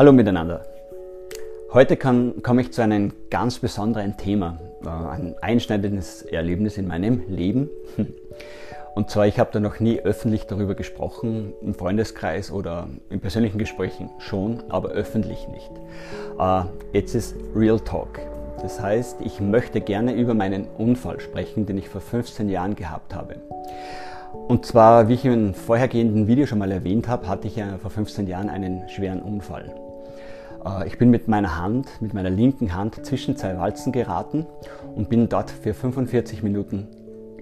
Hallo miteinander. Heute komme ich zu einem ganz besonderen Thema, äh, ein einschneidendes Erlebnis in meinem Leben. Und zwar, ich habe da noch nie öffentlich darüber gesprochen, im Freundeskreis oder in persönlichen Gesprächen schon, aber öffentlich nicht. Äh, jetzt ist Real Talk. Das heißt, ich möchte gerne über meinen Unfall sprechen, den ich vor 15 Jahren gehabt habe. Und zwar, wie ich im vorhergehenden Video schon mal erwähnt habe, hatte ich ja vor 15 Jahren einen schweren Unfall. Äh, ich bin mit meiner Hand, mit meiner linken Hand zwischen zwei Walzen geraten und bin dort für 45 Minuten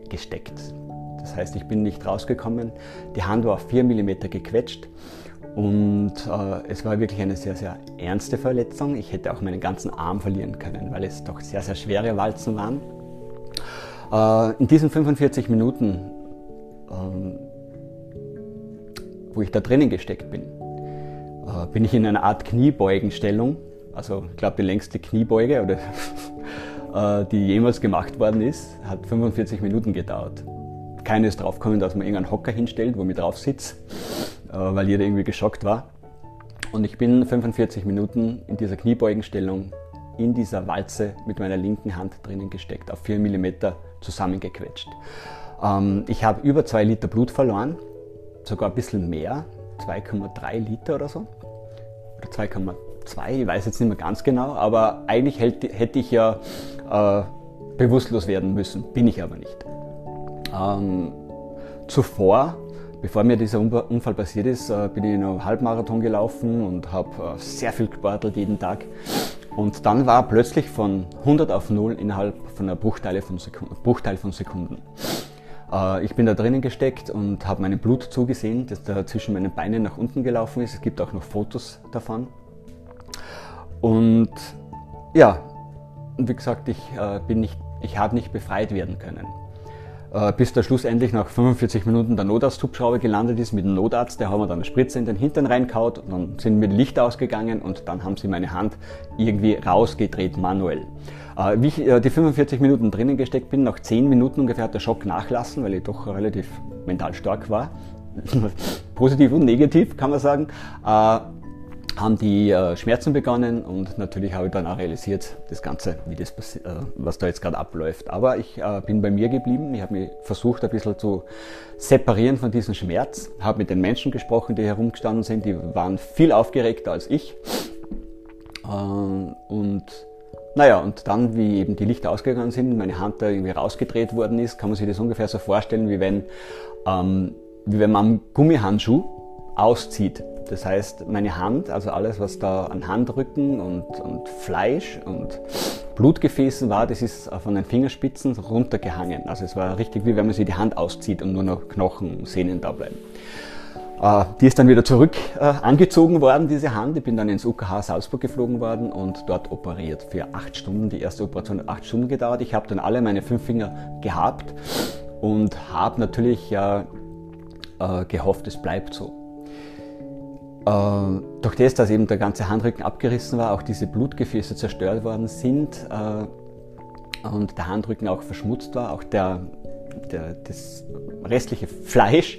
gesteckt. Das heißt, ich bin nicht rausgekommen. Die Hand war auf 4 mm gequetscht und äh, es war wirklich eine sehr, sehr ernste Verletzung. Ich hätte auch meinen ganzen Arm verlieren können, weil es doch sehr, sehr schwere Walzen waren. Äh, in diesen 45 Minuten, ähm, wo ich da drinnen gesteckt bin, bin ich in einer Art Kniebeugenstellung. Also ich glaube die längste Kniebeuge, oder, äh, die jemals gemacht worden ist, hat 45 Minuten gedauert. Keiner ist draufgekommen, dass man irgendeinen Hocker hinstellt, wo man drauf sitzt, äh, weil jeder irgendwie geschockt war. Und ich bin 45 Minuten in dieser Kniebeugenstellung in dieser Walze mit meiner linken Hand drinnen gesteckt, auf 4 mm zusammengequetscht. Ähm, ich habe über 2 Liter Blut verloren, sogar ein bisschen mehr, 2,3 Liter oder so oder 2,2, ich weiß jetzt nicht mehr ganz genau, aber eigentlich hätte ich ja äh, bewusstlos werden müssen, bin ich aber nicht. Ähm, zuvor, bevor mir dieser Unfall passiert ist, äh, bin ich in einen Halbmarathon gelaufen und habe äh, sehr viel gesportelt jeden Tag. Und dann war plötzlich von 100 auf 0 innerhalb von einer Bruchteile von Sekunden, Bruchteil von Sekunden. Äh, ich bin da drinnen gesteckt und habe meinem Blut zugesehen, das da zwischen meinen Beinen nach unten gelaufen ist. Es gibt auch noch Fotos davon. Und ja, wie gesagt, ich äh, nicht, ich habe nicht befreit werden können. Äh, bis da schlussendlich nach 45 Minuten der Notarzthubschrauber gelandet ist mit dem Notarzt, der haben wir dann eine Spritze in den Hintern reinkaut, dann sind mir die Lichter ausgegangen und dann haben sie meine Hand irgendwie rausgedreht manuell. Äh, wie ich äh, die 45 Minuten drinnen gesteckt bin, nach 10 Minuten ungefähr hat der Schock nachlassen, weil ich doch relativ mental stark war. Positiv und negativ, kann man sagen. Äh, haben die Schmerzen begonnen und natürlich habe ich dann auch realisiert, das Ganze, wie das, was da jetzt gerade abläuft. Aber ich bin bei mir geblieben. Ich habe mich versucht, ein bisschen zu separieren von diesem Schmerz. Habe mit den Menschen gesprochen, die herumgestanden sind. Die waren viel aufgeregter als ich. Und naja, und dann, wie eben die Lichter ausgegangen sind, meine Hand da irgendwie rausgedreht worden ist, kann man sich das ungefähr so vorstellen, wie wenn, ähm, wie wenn man einen Gummihandschuh auszieht. Das heißt, meine Hand, also alles, was da an Handrücken und, und Fleisch und Blutgefäßen war, das ist von den Fingerspitzen runtergehangen. Also es war richtig, wie wenn man sich die Hand auszieht und nur noch Knochen, Sehnen da bleiben. Äh, die ist dann wieder zurück äh, angezogen worden, diese Hand. Ich bin dann ins UKH Salzburg geflogen worden und dort operiert für acht Stunden. Die erste Operation hat acht Stunden gedauert. Ich habe dann alle meine fünf Finger gehabt und habe natürlich äh, gehofft, es bleibt so. Äh, durch das, dass eben der ganze Handrücken abgerissen war, auch diese Blutgefäße zerstört worden sind und der Handrücken auch verschmutzt war, auch der, der, das restliche Fleisch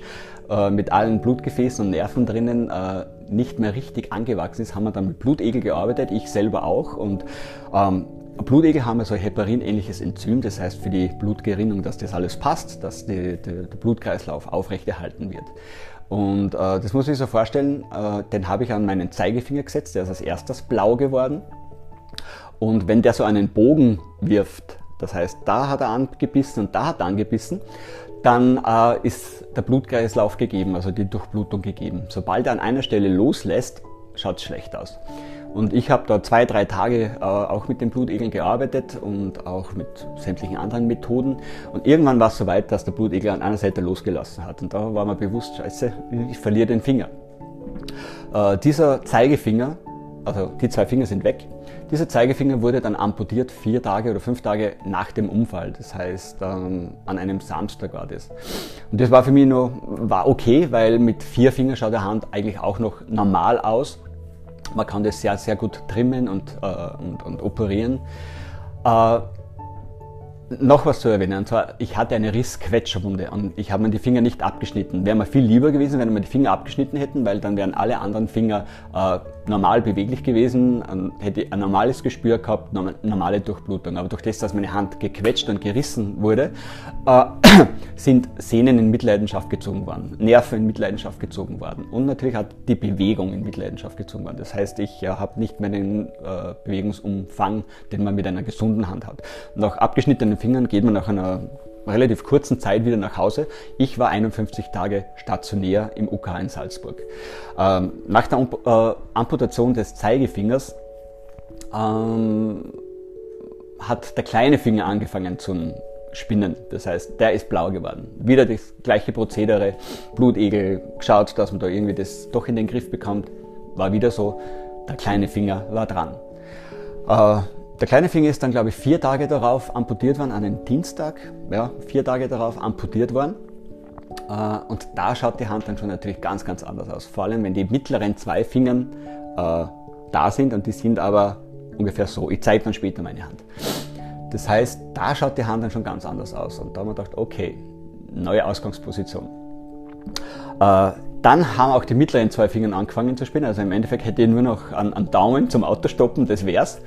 äh, mit allen Blutgefäßen und Nerven drinnen äh, nicht mehr richtig angewachsen ist, haben wir dann mit Blutegel gearbeitet, ich selber auch. Und ähm, Blutegel haben so ein Heparin-ähnliches Enzym, das heißt für die Blutgerinnung, dass das alles passt, dass die, die, der Blutkreislauf aufrechterhalten wird. Und äh, das muss ich so vorstellen, äh, den habe ich an meinen Zeigefinger gesetzt, der ist als erstes blau geworden. Und wenn der so einen Bogen wirft, das heißt, da hat er angebissen und da hat er angebissen, dann äh, ist der Blutkreislauf gegeben, also die Durchblutung gegeben. Sobald er an einer Stelle loslässt, schaut es schlecht aus. Und ich habe da zwei, drei Tage äh, auch mit den Blutegeln gearbeitet und auch mit sämtlichen anderen Methoden. Und irgendwann war es soweit, dass der Blutegel an einer Seite losgelassen hat. Und da war mir bewusst, scheiße, ich verliere den Finger. Äh, dieser Zeigefinger, also die zwei Finger sind weg, dieser Zeigefinger wurde dann amputiert vier Tage oder fünf Tage nach dem Unfall. Das heißt, ähm, an einem Samstag war das. Und das war für mich nur war okay, weil mit vier Fingern schaut der Hand eigentlich auch noch normal aus. Man kann das sehr, sehr gut trimmen und, äh, und, und operieren. Äh, noch was zu erwähnen, und zwar, ich hatte eine Rissquetscherwunde und ich habe mir die Finger nicht abgeschnitten. Wäre mir viel lieber gewesen, wenn wir die Finger abgeschnitten hätten, weil dann wären alle anderen Finger äh, normal beweglich gewesen, ähm, hätte ein normales Gespür gehabt, normale Durchblutung. Aber durch das, dass meine Hand gequetscht und gerissen wurde, äh, sind Sehnen in Mitleidenschaft gezogen worden, Nerven in Mitleidenschaft gezogen worden und natürlich hat die Bewegung in Mitleidenschaft gezogen worden. Das heißt, ich äh, habe nicht mehr den äh, Bewegungsumfang, den man mit einer gesunden Hand hat. Nach abgeschnittenen Fingern geht man nach einer relativ kurzen Zeit wieder nach Hause. Ich war 51 Tage stationär im UK in Salzburg. Ähm, nach der äh, Amputation des Zeigefingers ähm, hat der kleine Finger angefangen zu spinnen. Das heißt, der ist blau geworden. Wieder das gleiche Prozedere, Blutegel, geschaut, dass man da irgendwie das doch in den Griff bekommt. War wieder so, der kleine Finger war dran. Äh, der kleine Finger ist dann, glaube ich, vier Tage darauf amputiert worden, an einem Dienstag. Ja, vier Tage darauf amputiert worden. Äh, und da schaut die Hand dann schon natürlich ganz, ganz anders aus. Vor allem, wenn die mittleren zwei Fingern äh, da sind und die sind aber ungefähr so. Ich zeige dann später meine Hand. Das heißt, da schaut die Hand dann schon ganz anders aus. Und da haben wir gedacht, okay, neue Ausgangsposition. Äh, dann haben auch die mittleren zwei Finger angefangen zu spinnen. Also im Endeffekt hätte ich nur noch einen, einen Daumen zum Autostoppen, das wär's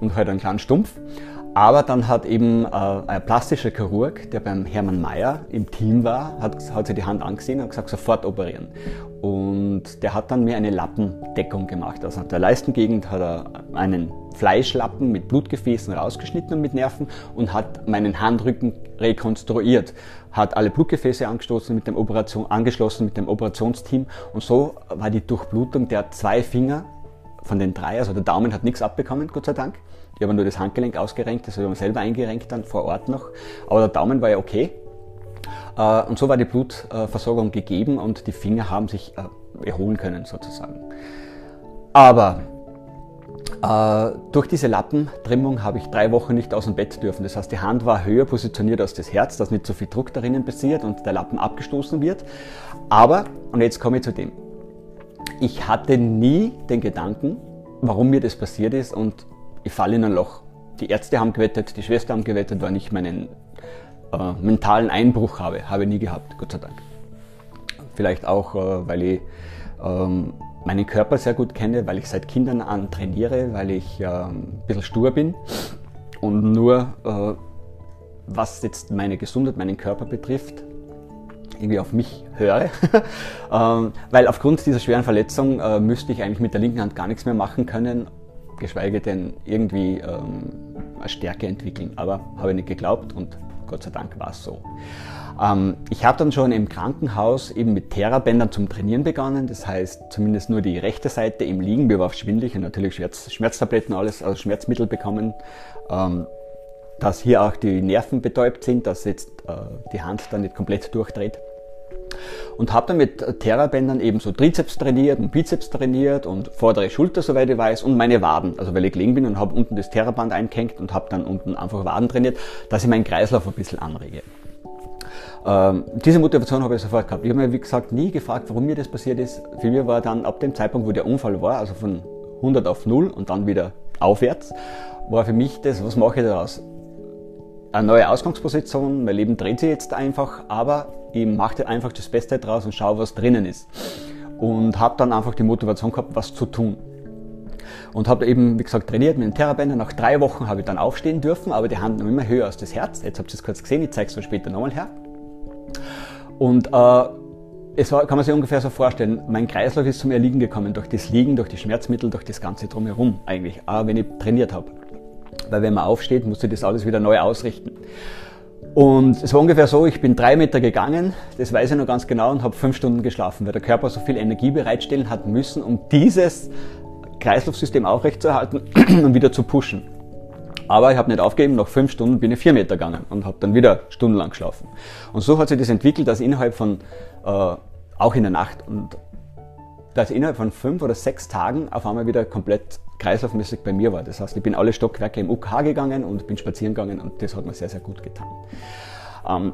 und halt einen kleinen Stumpf. Aber dann hat eben äh, ein plastischer Chirurg, der beim Hermann Mayer im Team war, hat, hat sich die Hand angesehen und gesagt, sofort operieren. Und der hat dann mir eine Lappendeckung gemacht. Also an der Leistengegend hat er einen Fleischlappen mit Blutgefäßen rausgeschnitten und mit Nerven und hat meinen Handrücken rekonstruiert. Hat alle Blutgefäße angestoßen mit dem Operation, angeschlossen mit dem Operationsteam und so war die Durchblutung der zwei Finger von den drei, also der Daumen hat nichts abbekommen, Gott sei Dank. Ich habe nur das Handgelenk ausgerenkt, das habe ich selber eingerenkt dann vor Ort noch. Aber der Daumen war ja okay. Äh, und so war die Blutversorgung gegeben und die Finger haben sich äh, erholen können sozusagen. Aber äh, durch diese Lappentrimmung habe ich drei Wochen nicht aus dem Bett dürfen. Das heißt, die Hand war höher positioniert als das Herz, dass nicht so viel Druck darin passiert und der Lappen abgestoßen wird. Aber, und jetzt komme ich zu dem, ich hatte nie den Gedanken, warum mir das passiert ist und ich falle in ein Loch. Die Ärzte haben gewettet, die Schwester haben gewettet, wann ich meinen äh, mentalen Einbruch habe. Habe ich nie gehabt, Gott sei Dank. Vielleicht auch, äh, weil ich ähm, meinen Körper sehr gut kenne, weil ich seit Kindern an trainiere, weil ich äh, ein bisschen stur bin und nur äh, was jetzt meine Gesundheit, meinen Körper betrifft, irgendwie auf mich höre. ähm, weil aufgrund dieser schweren Verletzung äh, müsste ich eigentlich mit der linken Hand gar nichts mehr machen können, geschweige denn irgendwie ähm, eine Stärke entwickeln. Aber habe ich nicht geglaubt und Gott sei Dank war es so. Ähm, ich habe dann schon im Krankenhaus eben mit Therabändern zum Trainieren begonnen. Das heißt, zumindest nur die rechte Seite im Liegen. Mir war schwindlig und natürlich Schmerz, Schmerztabletten, alles, also Schmerzmittel bekommen. Ähm, dass hier auch die Nerven betäubt sind, dass jetzt äh, die Hand dann nicht komplett durchdreht. Und habe dann mit Therabändern eben so Trizeps trainiert und Bizeps trainiert und vordere Schulter, soweit ich weiß, und meine Waden. Also weil ich gelegen bin und habe unten das Theraband eingehängt und habe dann unten einfach Waden trainiert, dass ich meinen Kreislauf ein bisschen anrege. Ähm, diese Motivation habe ich sofort gehabt. Ich habe mir, wie gesagt, nie gefragt, warum mir das passiert ist. Für mich war dann ab dem Zeitpunkt, wo der Unfall war, also von 100 auf 0 und dann wieder aufwärts, war für mich das, was mache ich daraus? Eine neue Ausgangsposition, mein Leben dreht sich jetzt einfach, aber ich mache einfach das Beste draus und schaue, was drinnen ist. Und habe dann einfach die Motivation gehabt, was zu tun. Und habe eben, wie gesagt, trainiert mit dem Therabänder. Nach drei Wochen habe ich dann aufstehen dürfen, aber die Hand noch immer höher als das Herz. Jetzt habt ihr es kurz gesehen, ich zeige es euch später nochmal her. Und äh, es war, kann man sich ungefähr so vorstellen, mein Kreislauf ist zum Erliegen gekommen durch das Liegen, durch die Schmerzmittel, durch das Ganze drumherum eigentlich, auch wenn ich trainiert habe. Weil wenn man aufsteht, musst du das alles wieder neu ausrichten. Und es war ungefähr so, ich bin drei Meter gegangen, das weiß ich noch ganz genau, und habe fünf Stunden geschlafen, weil der Körper so viel Energie bereitstellen hat müssen, um dieses Kreislaufsystem aufrechtzuerhalten und wieder zu pushen. Aber ich habe nicht aufgegeben, nach fünf Stunden bin ich vier Meter gegangen und habe dann wieder stundenlang geschlafen. Und so hat sich das entwickelt, dass innerhalb von, äh, auch in der Nacht, und dass innerhalb von fünf oder sechs Tagen auf einmal wieder komplett kreislaufmäßig bei mir war. Das heißt, ich bin alle Stockwerke im UK gegangen und bin spazieren gegangen und das hat mir sehr, sehr gut getan. Ähm,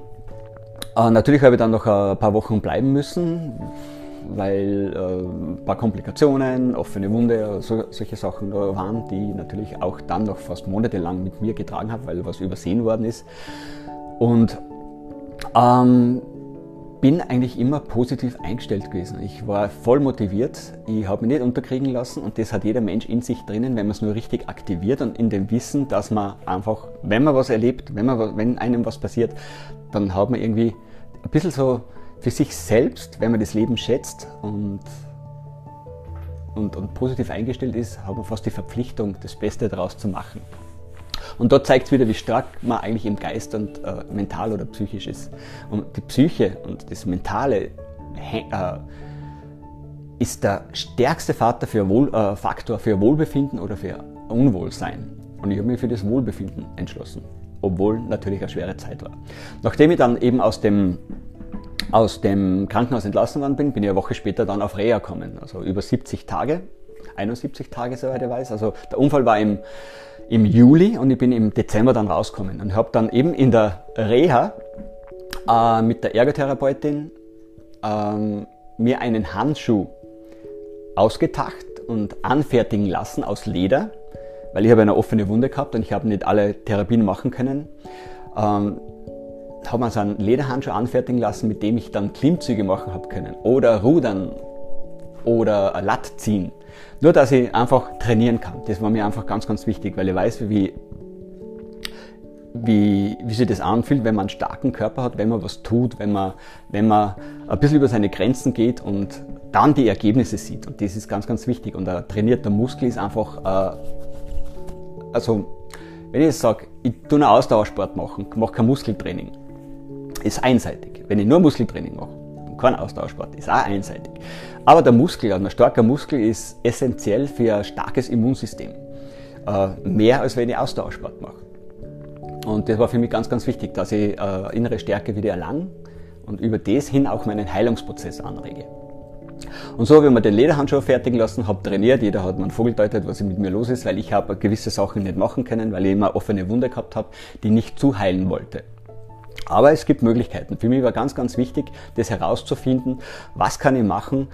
äh, natürlich habe ich dann noch ein paar Wochen bleiben müssen. weil äh, ein paar Komplikationen, offene Wunde, so, solche Sachen da waren, die natürlich auch dann noch fast monatelang mit mir getragen habe, weil was übersehen worden ist. Und ähm, bin eigentlich immer positiv eingestellt gewesen. Ich war voll motiviert, ich habe mich nicht unterkriegen lassen und das hat jeder Mensch in sich drinnen, wenn man es nur richtig aktiviert und in dem Wissen, dass man einfach, wenn man was erlebt, wenn, man, wenn einem was passiert, dann hat man irgendwie ein bisschen so für sich selbst, wenn man das Leben schätzt und, und, und positiv eingestellt ist, hat man fast die Verpflichtung, das Beste daraus zu machen. Und dort zeigt es wieder, wie stark man eigentlich im Geist und äh, mental oder psychisch ist. Und die Psyche und das Mentale äh, ist der stärkste Faktor für, Wohl, äh, Faktor für Wohlbefinden oder für Unwohlsein. Und ich habe mich für das Wohlbefinden entschlossen, obwohl natürlich eine schwere Zeit war. Nachdem ich dann eben aus dem aus dem Krankenhaus entlassen worden bin, bin ich eine Woche später dann auf Reha gekommen. Also über 70 Tage, 71 Tage, soweit ich weiß. Also der Unfall war im im Juli und ich bin im Dezember dann rausgekommen und habe dann eben in der Reha äh, mit der Ergotherapeutin ähm, mir einen Handschuh ausgetacht und anfertigen lassen aus Leder, weil ich habe eine offene Wunde gehabt und ich habe nicht alle Therapien machen können. Ähm, habe mir so einen Lederhandschuh anfertigen lassen, mit dem ich dann Klimmzüge machen habe können oder Rudern oder Latt ziehen. Nur, dass ich einfach trainieren kann. Das war mir einfach ganz, ganz wichtig, weil ich weiß, wie, wie, wie sich das anfühlt, wenn man einen starken Körper hat, wenn man was tut, wenn man, wenn man ein bisschen über seine Grenzen geht und dann die Ergebnisse sieht. Und das ist ganz, ganz wichtig. Und ein trainierter Muskel ist einfach, äh, also, wenn ich jetzt sage, ich tue einen Ausdauersport machen, mache kein Muskeltraining, ist einseitig. Wenn ich nur Muskeltraining mache, kein Ausdauersport, ist auch einseitig. Aber der Muskel, also ein starker Muskel ist essentiell für ein starkes Immunsystem. Äh, mehr als wenn ich Ausdauersport mache. Und das war für mich ganz, ganz wichtig, dass ich äh, innere Stärke wieder erlange und über das hin auch meinen Heilungsprozess anrege. Und so habe ich mir den Lederhandschuh fertigen lassen, habe trainiert, jeder hat mir einen Vogel deutet, was mit mir los ist, weil ich habe gewisse Sachen nicht machen können, weil ich immer offene Wunde gehabt habe, die nicht zuheilen wollte. Aber es gibt Möglichkeiten. Für mich war ganz, ganz wichtig, das herauszufinden, was kann ich machen,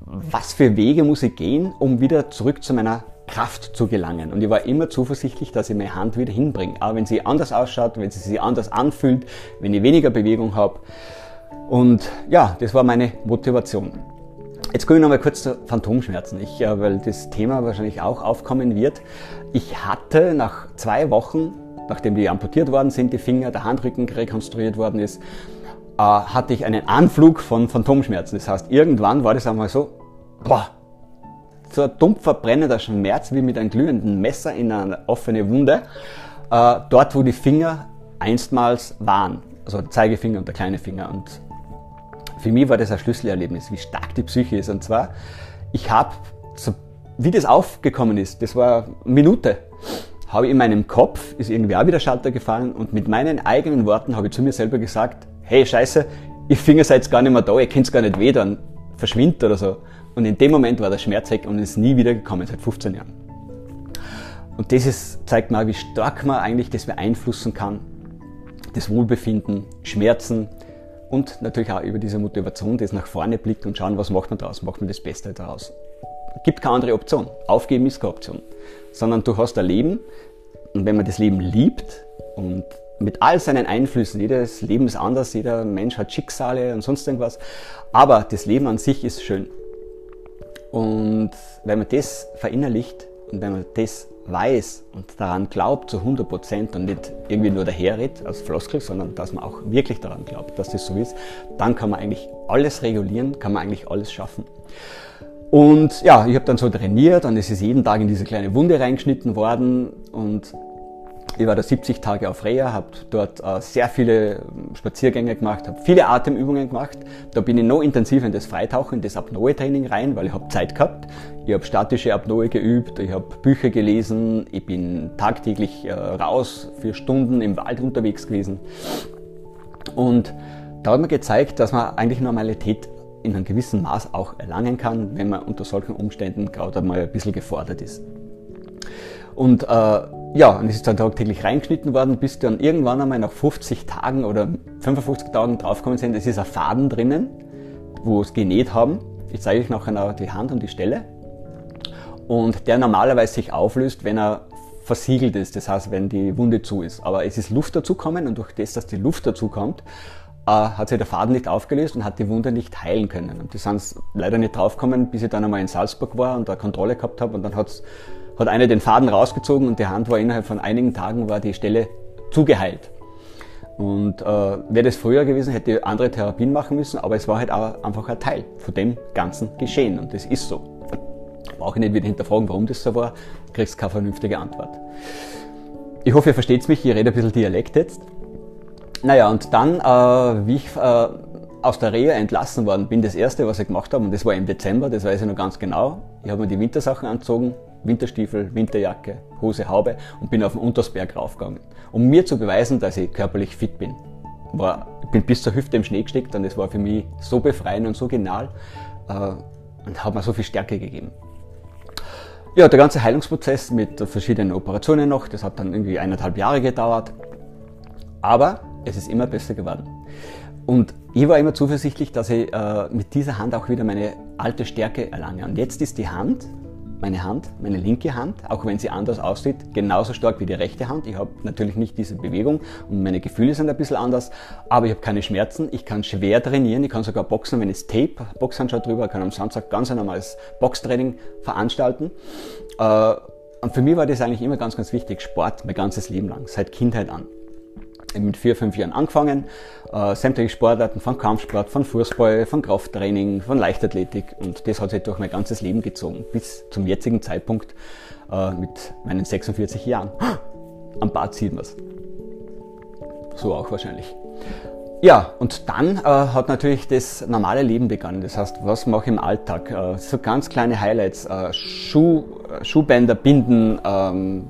was für Wege muss ich gehen, um wieder zurück zu meiner Kraft zu gelangen. Und ich war immer zuversichtlich, dass ich meine Hand wieder hinbringe. Aber wenn sie anders ausschaut, wenn sie sich anders anfühlt, wenn ich weniger Bewegung habe. Und ja, das war meine Motivation. Jetzt komme ich noch mal kurz zu Phantomschmerzen, ich, äh, weil das Thema wahrscheinlich auch aufkommen wird. Ich hatte nach zwei Wochen nachdem die amputiert worden sind, die Finger, der Handrücken rekonstruiert worden ist, äh, hatte ich einen Anflug von Phantomschmerzen. Das heißt, irgendwann war das einmal so, boah, so ein dumpfer, brennender Schmerz wie mit einem glühenden Messer in eine offene Wunde, äh, dort wo die Finger einstmals waren. Also der Zeigefinger und der kleine Finger. Und für mich war das ein Schlüsselerlebnis, wie stark die Psyche ist. Und zwar, ich habe, so, wie das aufgekommen ist, das war eine Minute, habe in meinem Kopf, ist irgendwie auch wieder Schalter gefallen und mit meinen eigenen Worten habe ich zu mir selber gesagt, hey Scheiße, ihr Finger seid gar nicht mehr da, ihr könnt es gar nicht weh, dann verschwindet oder so. Und in dem Moment war der Schmerz weg und ist nie wieder gekommen, seit 15 Jahren. Und das ist, zeigt mal, wie stark man eigentlich das beeinflussen kann, das Wohlbefinden, Schmerzen und natürlich auch über diese Motivation, das nach vorne blickt und schauen, was macht man daraus, macht man das Beste daraus gibt keine andere Option. Aufgeben ist keine Option. Sondern du hast ein Leben und wenn man das Leben liebt und mit all seinen Einflüssen, jedes Leben ist anders, jeder Mensch hat Schicksale und sonst irgendwas, aber das Leben an sich ist schön. Und wenn man das verinnerlicht und wenn man das weiß und daran glaubt zu 100 Prozent und nicht irgendwie nur daherredet als Floskel, sondern dass man auch wirklich daran glaubt, dass das so ist, dann kann man eigentlich alles regulieren, kann man eigentlich alles schaffen. Und ja, ich habe dann so trainiert und es ist jeden Tag in diese kleine Wunde reingeschnitten worden und ich war da 70 Tage auf Reha, habe dort äh, sehr viele Spaziergänge gemacht, habe viele Atemübungen gemacht. Da bin ich noch intensiver in das Freitauchen, in das Apnoe-Training rein, weil ich habe Zeit gehabt. Ich habe statische Apnoe geübt, ich habe Bücher gelesen, ich bin tagtäglich äh, raus für Stunden im Wald unterwegs gewesen. Und da hat mir gezeigt, dass man eigentlich Normalität in einem gewissen Maß auch erlangen kann, wenn man unter solchen Umständen gerade einmal ein bisschen gefordert ist. Und äh, ja, und es ist dann tagtäglich reingeschnitten worden, bis dann irgendwann einmal nach 50 Tagen oder 55 Tagen draufgekommen sind, es ist ein Faden drinnen, wo es genäht haben. Ich zeige euch nachher noch die Hand und die Stelle. Und der normalerweise sich auflöst, wenn er versiegelt ist, das heißt, wenn die Wunde zu ist. Aber es ist Luft dazukommen und durch das, dass die Luft dazukommt, hat sich der Faden nicht aufgelöst und hat die Wunde nicht heilen können. Und die sind leider nicht draufgekommen, bis ich dann einmal in Salzburg war und da Kontrolle gehabt habe und dann hat's, hat einer den Faden rausgezogen und die Hand war innerhalb von einigen Tagen war die Stelle zugeheilt. Und äh, wäre das früher gewesen, hätte ich andere Therapien machen müssen, aber es war halt auch einfach ein Teil von dem ganzen Geschehen und das ist so. Brauche ich nicht wieder hinterfragen, warum das so war, kriegst keine vernünftige Antwort. Ich hoffe, ihr versteht mich, ich rede ein bisschen Dialekt jetzt. Naja, und dann, äh, wie ich äh, aus der Reha entlassen worden bin, das erste, was ich gemacht habe, und das war im Dezember, das weiß ich noch ganz genau, ich habe mir die Wintersachen angezogen, Winterstiefel, Winterjacke, Hose, Haube und bin auf den Untersberg raufgegangen, um mir zu beweisen, dass ich körperlich fit bin. War, ich bin bis zur Hüfte im Schnee gesteckt und es war für mich so befreiend und so genial äh, und hat mir so viel Stärke gegeben. Ja, der ganze Heilungsprozess mit verschiedenen Operationen noch, das hat dann irgendwie eineinhalb Jahre gedauert. Aber es ist immer besser geworden. Und ich war immer zuversichtlich, dass ich äh, mit dieser Hand auch wieder meine alte Stärke erlange. Und jetzt ist die Hand, meine Hand, meine linke Hand, auch wenn sie anders aussieht, genauso stark wie die rechte Hand. Ich habe natürlich nicht diese Bewegung und meine Gefühle sind ein bisschen anders, aber ich habe keine Schmerzen. Ich kann schwer trainieren, ich kann sogar boxen, wenn ich Tape, Boxhandschuhe drüber, kann am Samstag ganz ein normales Boxtraining veranstalten. Äh, und für mich war das eigentlich immer ganz, ganz wichtig, Sport mein ganzes Leben lang, seit Kindheit an mit vier, fünf Jahren angefangen. Äh, sämtliche Sportarten, von Kampfsport, von Fußball, von Krafttraining, von Leichtathletik und das hat sich durch mein ganzes Leben gezogen, bis zum jetzigen Zeitpunkt äh, mit meinen 46 Jahren. Am Bad sieht man es. So auch wahrscheinlich. Ja, und dann äh, hat natürlich das normale Leben begonnen. Das heißt, was mache ich im Alltag? Äh, so ganz kleine Highlights, äh, Schuh, Schuhbänder, Binden, ähm,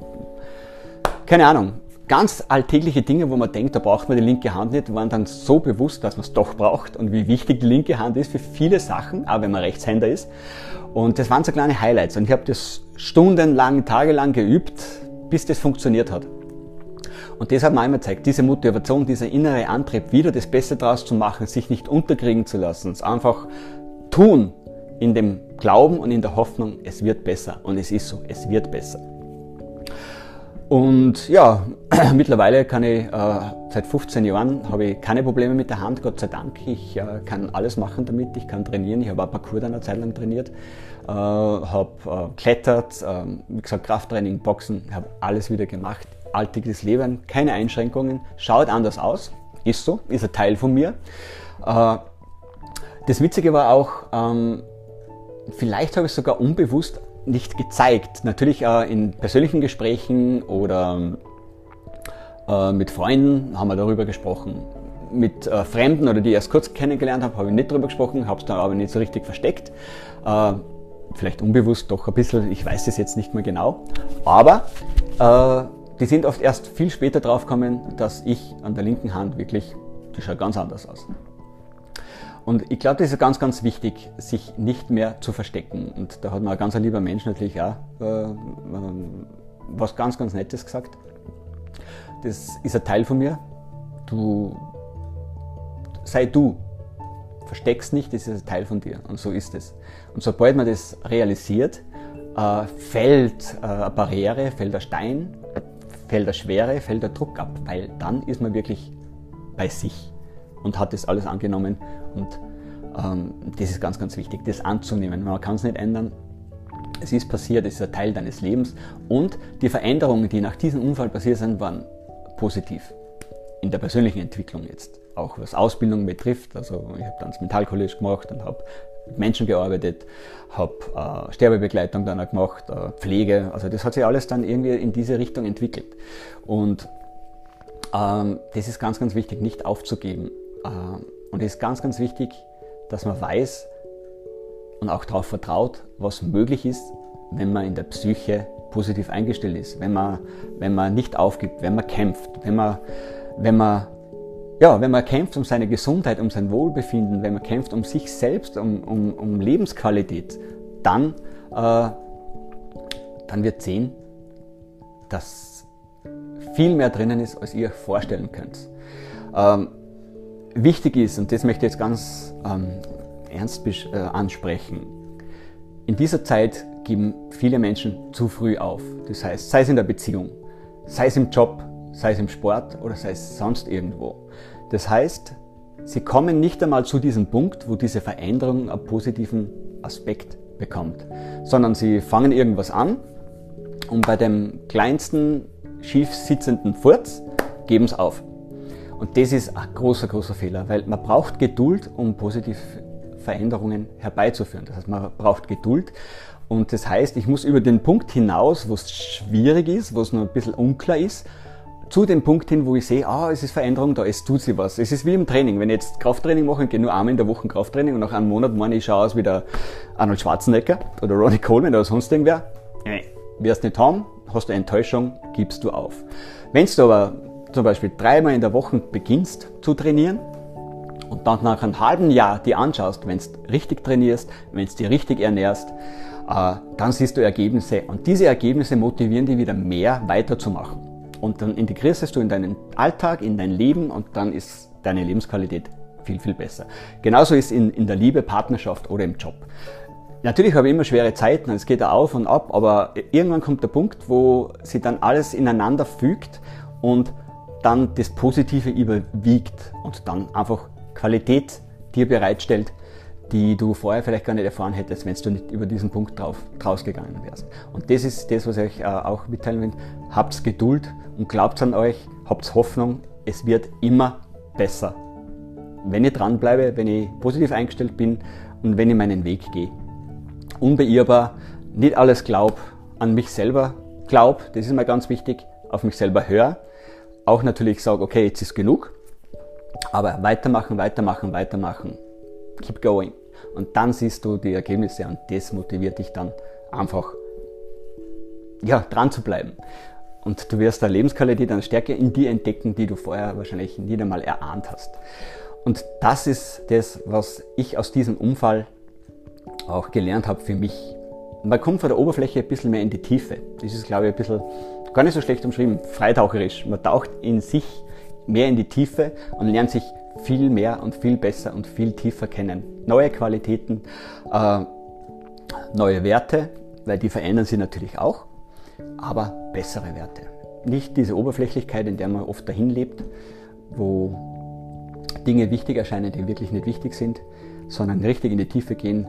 keine Ahnung, ganz alltägliche Dinge, wo man denkt, da braucht man die linke Hand nicht, waren dann so bewusst, dass man es doch braucht und wie wichtig die linke Hand ist für viele Sachen, auch wenn man Rechtshänder ist. Und das waren so kleine Highlights und ich habe das stundenlang, tagelang geübt, bis das funktioniert hat. Und das hat mir einmal gezeigt, diese Motivation, dieser innere Antrieb, wieder das Beste draus zu machen, sich nicht unterkriegen zu lassen, es einfach tun in dem Glauben und in der Hoffnung, es wird besser. Und es ist so, es wird besser. Und ja, mittlerweile kann ich, äh, seit 15 Jahren habe ich keine Probleme mit der Hand, Gott sei Dank. Ich äh, kann alles machen damit, ich kann trainieren. Ich habe auch Parkour dann eine Zeit lang trainiert, äh, habe äh, klettert, äh, wie gesagt Krafttraining, Boxen, habe alles wieder gemacht. Alltägliches Leben, keine Einschränkungen, schaut anders aus, ist so, ist ein Teil von mir. Äh, das Witzige war auch, ähm, vielleicht habe ich sogar unbewusst nicht gezeigt. Natürlich äh, in persönlichen Gesprächen oder äh, mit Freunden haben wir darüber gesprochen. Mit äh, Fremden oder die ich erst kurz kennengelernt habe, habe ich nicht darüber gesprochen, habe es dann aber nicht so richtig versteckt. Äh, vielleicht unbewusst doch ein bisschen, ich weiß es jetzt nicht mehr genau. Aber äh, die sind oft erst viel später draufgekommen, dass ich an der linken Hand wirklich, die schaut ganz anders aus. Und ich glaube, das ist ganz, ganz wichtig, sich nicht mehr zu verstecken. Und da hat mir ein ganz lieber Mensch natürlich auch äh, äh, was ganz, ganz Nettes gesagt. Das ist ein Teil von mir. Du sei du. Versteckst nicht, das ist ein Teil von dir. Und so ist es. Und sobald man das realisiert, äh, fällt äh, eine Barriere, fällt ein Stein, fällt eine Schwere, fällt der Druck ab, weil dann ist man wirklich bei sich und hat das alles angenommen. Und ähm, das ist ganz, ganz wichtig, das anzunehmen. Man kann es nicht ändern. Es ist passiert, es ist ein Teil deines Lebens. Und die Veränderungen, die nach diesem Unfall passiert sind, waren positiv. In der persönlichen Entwicklung jetzt. Auch was Ausbildung betrifft. Also ich habe dann das Mentalcollege gemacht und habe mit Menschen gearbeitet, habe äh, Sterbebegleitung dann auch gemacht, äh, Pflege. Also das hat sich alles dann irgendwie in diese Richtung entwickelt. Und ähm, das ist ganz, ganz wichtig, nicht aufzugeben. Ähm, und es ist ganz, ganz wichtig, dass man weiß und auch darauf vertraut, was möglich ist, wenn man in der Psyche positiv eingestellt ist, wenn man, wenn man nicht aufgibt, wenn man kämpft, wenn man, wenn man, ja, wenn man kämpft um seine Gesundheit, um sein Wohlbefinden, wenn man kämpft um sich selbst, um, um, um Lebensqualität, dann, äh, dann wird sehen, dass viel mehr drinnen ist, als ihr euch vorstellen könnt. Ähm, wichtig ist, und das möchte ich jetzt ganz ähm, ernst äh, ansprechen. In dieser Zeit geben viele Menschen zu früh auf. Das heißt, sei es in der Beziehung, sei es im Job, sei es im Sport oder sei es sonst irgendwo. Das heißt, sie kommen nicht einmal zu diesem Punkt, wo diese Veränderung einen positiven Aspekt bekommt, sondern sie fangen irgendwas an und bei dem kleinsten schief sitzenden Furz geben es auf. Und das ist ein großer, großer Fehler, weil man braucht Geduld, um positive Veränderungen herbeizuführen. Das heißt, man braucht Geduld. Und das heißt, ich muss über den Punkt hinaus, wo es schwierig ist, wo es noch ein bisschen unklar ist, zu dem Punkt hin, wo ich sehe, ah, es ist Veränderung da, es tut sich was. Es ist wie im Training. Wenn ich jetzt Krafttraining mache, ich gehe nur einmal in der Woche Krafttraining und nach einem Monat meine ich, schaue aus wie der Arnold Schwarzenegger oder Ronnie Coleman oder sonst irgendwer. Nee, wirst nicht haben, hast du Enttäuschung, gibst du auf. Wenn du aber zum Beispiel dreimal in der Woche beginnst zu trainieren und dann nach einem halben Jahr dir anschaust, wenn du richtig trainierst, wenn du dir richtig ernährst, äh, dann siehst du Ergebnisse und diese Ergebnisse motivieren dich wieder mehr weiterzumachen. Und dann integrierst du in deinen Alltag, in dein Leben und dann ist deine Lebensqualität viel, viel besser. Genauso ist in, in der Liebe, Partnerschaft oder im Job. Natürlich habe ich immer schwere Zeiten, es geht auf und ab, aber irgendwann kommt der Punkt, wo sich dann alles ineinander fügt und dann das Positive überwiegt und dann einfach Qualität dir bereitstellt, die du vorher vielleicht gar nicht erfahren hättest, wenn du nicht über diesen Punkt drauf, gegangen wärst. Und das ist das, was ich euch äh, auch mitteilen will. Habt Geduld und glaubt an euch, habt Hoffnung, es wird immer besser. Wenn ich dranbleibe, wenn ich positiv eingestellt bin und wenn ich meinen Weg gehe. Unbeirrbar, nicht alles glaub, an mich selber glaub, das ist mir ganz wichtig, auf mich selber hör. Auch natürlich sage, okay, jetzt ist genug, aber weitermachen, weitermachen, weitermachen. Keep going. Und dann siehst du die Ergebnisse und das motiviert dich dann einfach ja, dran zu bleiben. Und du wirst eine Lebensqualität, eine Stärke in dir entdecken, die du vorher wahrscheinlich nicht einmal erahnt hast. Und das ist das, was ich aus diesem Unfall auch gelernt habe für mich. Man kommt von der Oberfläche ein bisschen mehr in die Tiefe. Das ist, glaube ich, ein bisschen gar nicht so schlecht umschrieben, freitaucherisch. Man taucht in sich mehr in die Tiefe und lernt sich viel mehr und viel besser und viel tiefer kennen. Neue Qualitäten, äh, neue Werte, weil die verändern sich natürlich auch, aber bessere Werte. Nicht diese Oberflächlichkeit, in der man oft dahin lebt, wo Dinge wichtig erscheinen, die wirklich nicht wichtig sind, sondern richtig in die Tiefe gehen,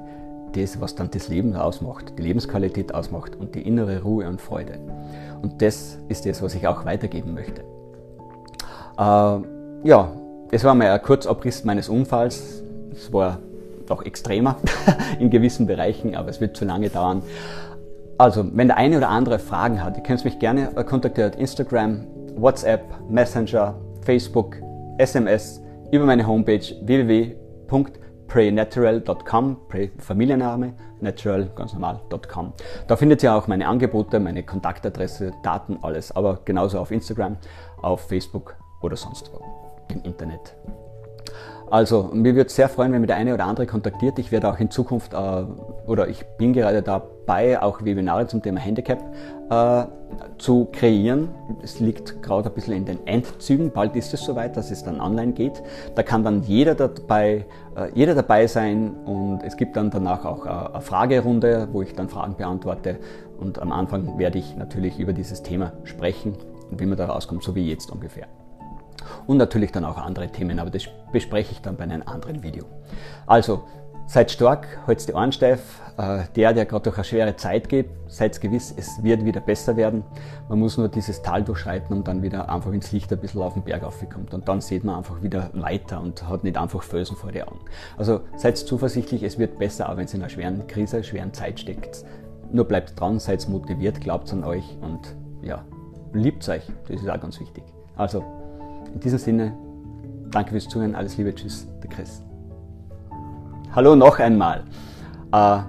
das, was dann das Leben ausmacht, die Lebensqualität ausmacht und die innere Ruhe und Freude. Und das ist das, was ich auch weitergeben möchte. Äh, ja, das war mal ein Kurzabriss meines Unfalls. Es war doch extremer in gewissen Bereichen, aber es wird zu lange dauern. Also, wenn der eine oder andere Fragen hat, ihr könnt mich gerne kontaktieren. Instagram, WhatsApp, Messenger, Facebook, SMS, über meine Homepage www.praynatural.com, Pray Familienname, natural ganz normal.com. Da findet ihr auch meine Angebote, meine Kontaktadresse, Daten, alles, aber genauso auf Instagram, auf Facebook oder sonst wo im Internet. Also, mir würde es sehr freuen, wenn mir der eine oder andere kontaktiert. Ich werde auch in Zukunft, äh, oder ich bin gerade dabei, auch Webinare zum Thema Handicap äh, zu kreieren. Es liegt gerade ein bisschen in den Endzügen. Bald ist es soweit, dass es dann online geht. Da kann dann jeder dabei, äh, jeder dabei sein und es gibt dann danach auch äh, eine Fragerunde, wo ich dann Fragen beantworte. Und am Anfang werde ich natürlich über dieses Thema sprechen und wie man da rauskommt, so wie jetzt ungefähr und natürlich dann auch andere Themen, aber das bespreche ich dann bei einem anderen Video. Also, seid stark, haltet die Ohren steif. Äh, der, der gerade durch eine schwere Zeit geht, seid gewiss, es wird wieder besser werden. Man muss nur dieses Tal durchschreiten und dann wieder einfach ins Licht ein bisschen auf den Berg aufkommt. Und dann sieht man einfach wieder weiter und hat nicht einfach Felsen vor die Augen. Also seid zuversichtlich, es wird besser, auch wenn es in einer schweren Krise, schweren Zeit steckt. Nur bleibt dran, seid motiviert, glaubt an euch und ja, liebt euch. Das ist auch ganz wichtig. Also in diesem Sinne, danke fürs Zuhören, alles Liebe, tschüss, der Chris. Hallo noch einmal. Äh,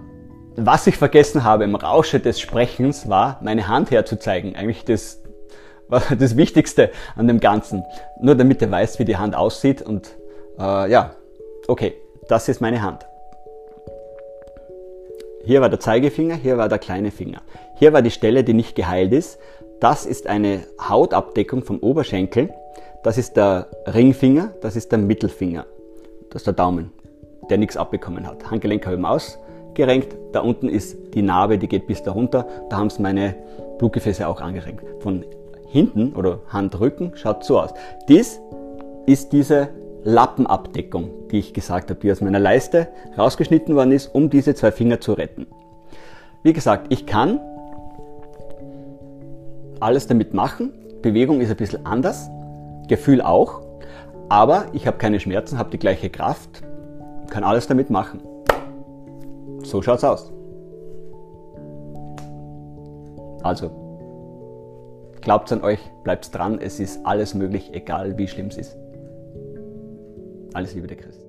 was ich vergessen habe im Rausche des Sprechens war, meine Hand herzuzeigen. Eigentlich das, das Wichtigste an dem Ganzen. Nur damit ihr weißt, wie die Hand aussieht und äh, ja, okay, das ist meine Hand. Hier war der Zeigefinger, hier war der kleine Finger. Hier war die Stelle, die nicht geheilt ist. Das ist eine Hautabdeckung vom Oberschenkel. Das ist der Ringfinger, das ist der Mittelfinger. Das ist der Daumen. der nichts abbekommen hat. Handgelenk habe ich ausgerenkt, da unten ist die Narbe, die geht bis da runter, da haben es meine Blutgefäße auch angerenkt. Von hinten oder Handrücken schaut so aus. Dies ist diese Lappenabdeckung, die ich gesagt habe, die aus meiner Leiste rausgeschnitten worden ist, um diese zwei Finger zu retten. Wie gesagt, ich kann alles damit machen. Bewegung ist ein bisschen anders, Gefühl auch, aber ich habe keine Schmerzen, habe die gleiche Kraft, kann alles damit machen. So schaut's aus. Also, glaubt an euch, bleibt dran, es ist alles möglich, egal wie schlimm es ist. Alles Liebe, der Christ.